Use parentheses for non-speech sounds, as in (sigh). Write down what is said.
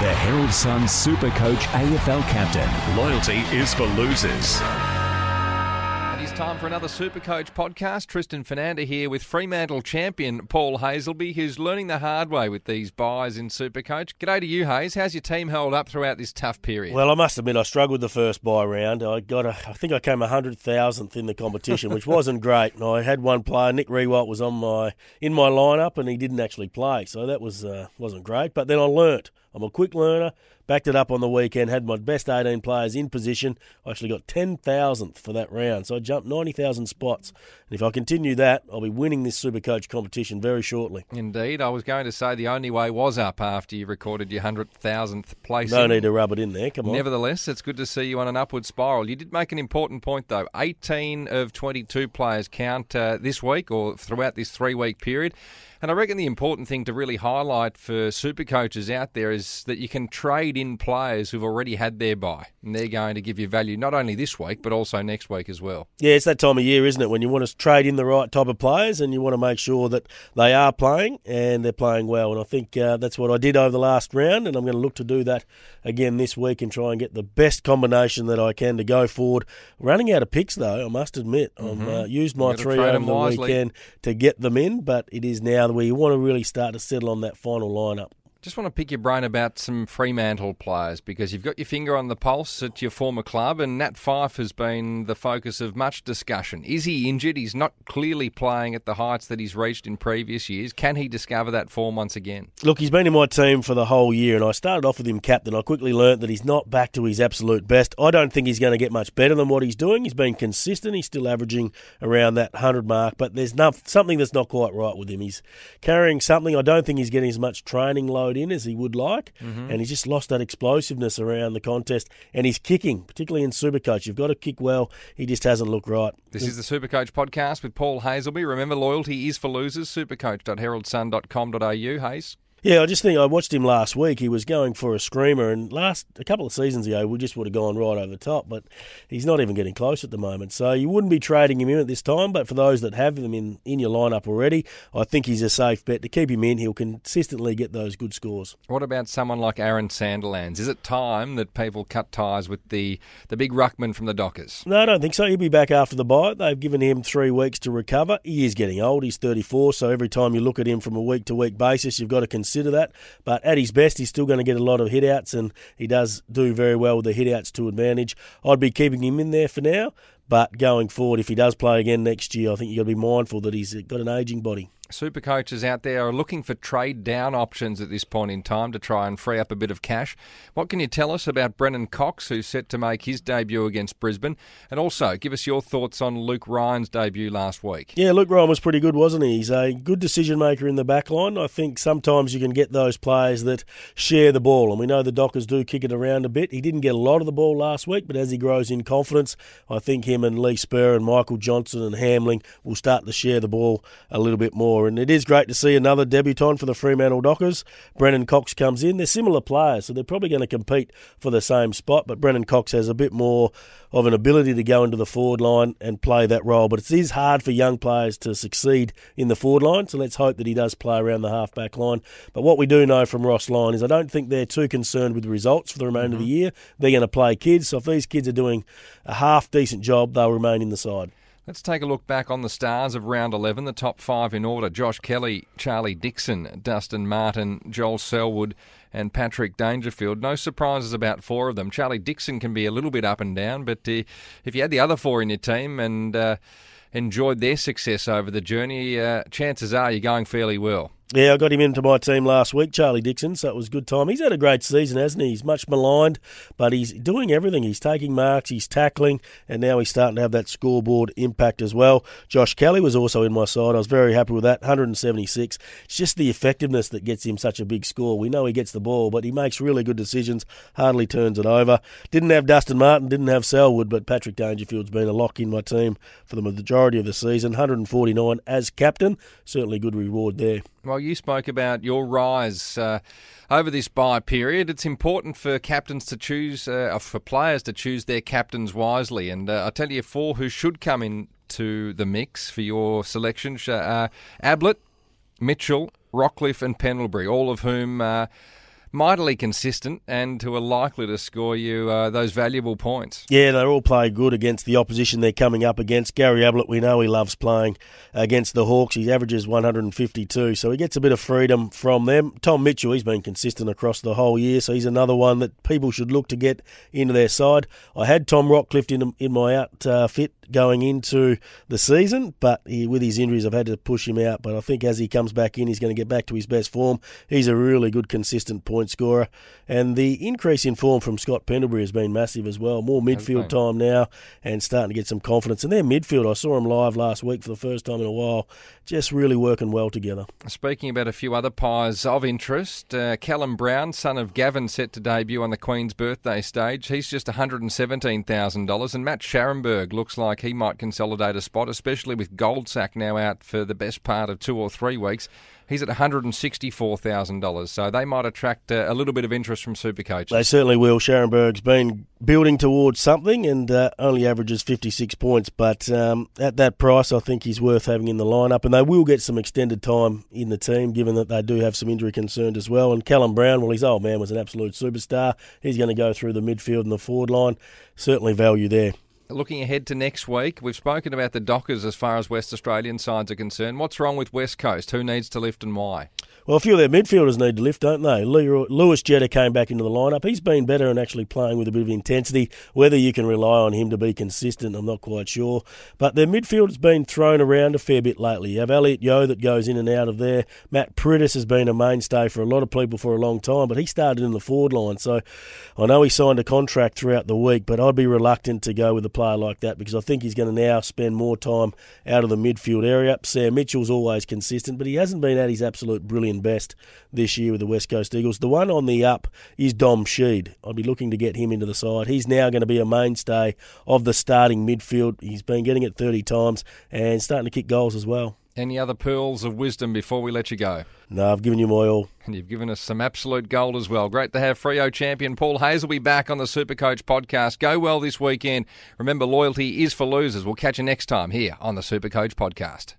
The Herald Sun Super Coach AFL captain. Loyalty is for losers. And It is time for another Supercoach podcast. Tristan Fernanda here with Fremantle champion Paul Hasleby, who's learning the hard way with these byes in Supercoach. G'day to you, Hayes. How's your team held up throughout this tough period? Well, I must admit, I struggled the first bye round. I got, a, I think I came a hundred thousandth in the competition, which wasn't (laughs) great. And I had one player, Nick Riewoldt, was on my in my lineup, and he didn't actually play, so that was uh, wasn't great. But then I learnt. I'm a quick learner. Backed it up on the weekend, had my best 18 players in position. I actually got 10,000th for that round, so I jumped 90,000 spots. And if I continue that, I'll be winning this Supercoach competition very shortly. Indeed. I was going to say the only way was up after you recorded your 100,000th place. No need to rub it in there, come on. Nevertheless, it's good to see you on an upward spiral. You did make an important point, though. 18 of 22 players count uh, this week or throughout this three week period. And I reckon the important thing to really highlight for super coaches out there is that you can trade in players who've already had their bye. And they're going to give you value not only this week, but also next week as well. Yeah, it's that time of year, isn't it, when you want to trade in the right type of players and you want to make sure that they are playing and they're playing well. And I think uh, that's what I did over the last round, and I'm going to look to do that again this week and try and get the best combination that I can to go forward. Running out of picks, though, I must admit. Mm-hmm. I've uh, used my You've got to three over the wisely. weekend to get them in, but it is now where you want to really start to settle on that final lineup. Just want to pick your brain about some Fremantle players because you've got your finger on the pulse at your former club, and Nat Fyfe has been the focus of much discussion. Is he injured? He's not clearly playing at the heights that he's reached in previous years. Can he discover that form once again? Look, he's been in my team for the whole year, and I started off with him captain. I quickly learnt that he's not back to his absolute best. I don't think he's going to get much better than what he's doing. He's been consistent. He's still averaging around that 100 mark, but there's no, something that's not quite right with him. He's carrying something. I don't think he's getting as much training load in as he would like, mm-hmm. and he's just lost that explosiveness around the contest. And he's kicking, particularly in Supercoach. You've got to kick well. He just hasn't looked right. This is the Supercoach podcast with Paul Hasleby. Remember, loyalty is for losers. Supercoach.heraldsun.com.au. Hayes. Yeah, I just think I watched him last week. He was going for a screamer, and last a couple of seasons ago, we just would have gone right over the top. But he's not even getting close at the moment, so you wouldn't be trading him in at this time. But for those that have him in, in your lineup already, I think he's a safe bet to keep him in. He'll consistently get those good scores. What about someone like Aaron Sandilands? Is it time that people cut ties with the, the big ruckman from the Dockers? No, I don't think so. He'll be back after the bye. They've given him three weeks to recover. He is getting old. He's 34, so every time you look at him from a week to week basis, you've got to consider that. But at his best, he's still going to get a lot of hit outs, and he does do very well with the hit outs to advantage. I'd be keeping him in there for now. But going forward, if he does play again next year, I think you've got to be mindful that he's got an ageing body. Super coaches out there are looking for trade down options at this point in time to try and free up a bit of cash. What can you tell us about Brennan Cox, who's set to make his debut against Brisbane? And also, give us your thoughts on Luke Ryan's debut last week. Yeah, Luke Ryan was pretty good, wasn't he? He's a good decision maker in the back line. I think sometimes you can get those players that share the ball, and we know the Dockers do kick it around a bit. He didn't get a lot of the ball last week, but as he grows in confidence, I think him and Lee Spurr and Michael Johnson and Hamling will start to share the ball a little bit more. And it is great to see another debutant for the Fremantle Dockers. Brennan Cox comes in. They're similar players, so they're probably going to compete for the same spot, but Brennan Cox has a bit more of an ability to go into the forward line and play that role. But it is hard for young players to succeed in the forward line, so let's hope that he does play around the half back line. But what we do know from Ross Lyon is I don't think they're too concerned with the results for the remainder of the mm-hmm. year. They're going to play kids, so if these kids are doing a half decent job, they'll remain in the side. Let's take a look back on the stars of round 11, the top five in order Josh Kelly, Charlie Dixon, Dustin Martin, Joel Selwood, and Patrick Dangerfield. No surprises about four of them. Charlie Dixon can be a little bit up and down, but uh, if you had the other four in your team and uh, enjoyed their success over the journey, uh, chances are you're going fairly well. Yeah, I got him into my team last week, Charlie Dixon, so it was good time. He's had a great season, hasn't he? He's much maligned, but he's doing everything. He's taking marks, he's tackling, and now he's starting to have that scoreboard impact as well. Josh Kelly was also in my side. I was very happy with that, 176. It's just the effectiveness that gets him such a big score. We know he gets the ball, but he makes really good decisions, hardly turns it over. Didn't have Dustin Martin, didn't have Selwood, but Patrick Dangerfield's been a lock in my team for the majority of the season. 149 as captain, certainly good reward there. Well, you spoke about your rise uh, over this bye period. It's important for captains to choose, uh, for players to choose their captains wisely. And uh, I tell you, four who should come into the mix for your selection: uh, Ablett, Mitchell, Rockliff, and Pendlebury, all of whom. Uh, mightily consistent and who are likely to score you uh, those valuable points. Yeah, they all play good against the opposition they're coming up against. Gary Ablett, we know he loves playing against the Hawks. He averages 152, so he gets a bit of freedom from them. Tom Mitchell, he's been consistent across the whole year, so he's another one that people should look to get into their side. I had Tom Rockliff in, in my outfit going into the season, but he, with his injuries, I've had to push him out. But I think as he comes back in, he's going to get back to his best form. He's a really good, consistent point scorer. And the increase in form from Scott Pendlebury has been massive as well. More midfield time now and starting to get some confidence. And their midfield, I saw him live last week for the first time in a while, just really working well together. Speaking about a few other pies of interest, uh, Callum Brown, son of Gavin, set to debut on the Queen's birthday stage. He's just $117,000. And Matt Scharenberg looks like he might consolidate a spot, especially with Goldsack now out for the best part of two or three weeks. He's at $164,000, so they might attract uh, a little bit of interest from super coaches. They certainly will. Scharenberg's been building towards something and uh, only averages 56 points, but um, at that price, I think he's worth having in the lineup. And they will get some extended time in the team, given that they do have some injury concerns as well. And Callum Brown, well, his old man was an absolute superstar. He's going to go through the midfield and the forward line. Certainly value there looking ahead to next week, we've spoken about the Dockers as far as West Australian sides are concerned. What's wrong with West Coast? Who needs to lift and why? Well, a few of their midfielders need to lift, don't they? Lewis Jetta came back into the lineup. He's been better and actually playing with a bit of intensity. Whether you can rely on him to be consistent, I'm not quite sure. But their midfield has been thrown around a fair bit lately. You have Elliot Yeo that goes in and out of there. Matt Priddis has been a mainstay for a lot of people for a long time, but he started in the forward line. So I know he signed a contract throughout the week, but I'd be reluctant to go with a player like that because I think he's going to now spend more time out of the midfield area. Sam Mitchell's always consistent, but he hasn't been at his absolute brilliant best this year with the West Coast Eagles. The one on the up is Dom Sheed. I'd be looking to get him into the side. He's now going to be a mainstay of the starting midfield. He's been getting it 30 times and starting to kick goals as well. Any other pearls of wisdom before we let you go? No, I've given you my all. And you've given us some absolute gold as well. Great to have Freo champion Paul Hayes will be back on the Supercoach podcast. Go well this weekend. Remember, loyalty is for losers. We'll catch you next time here on the Supercoach podcast.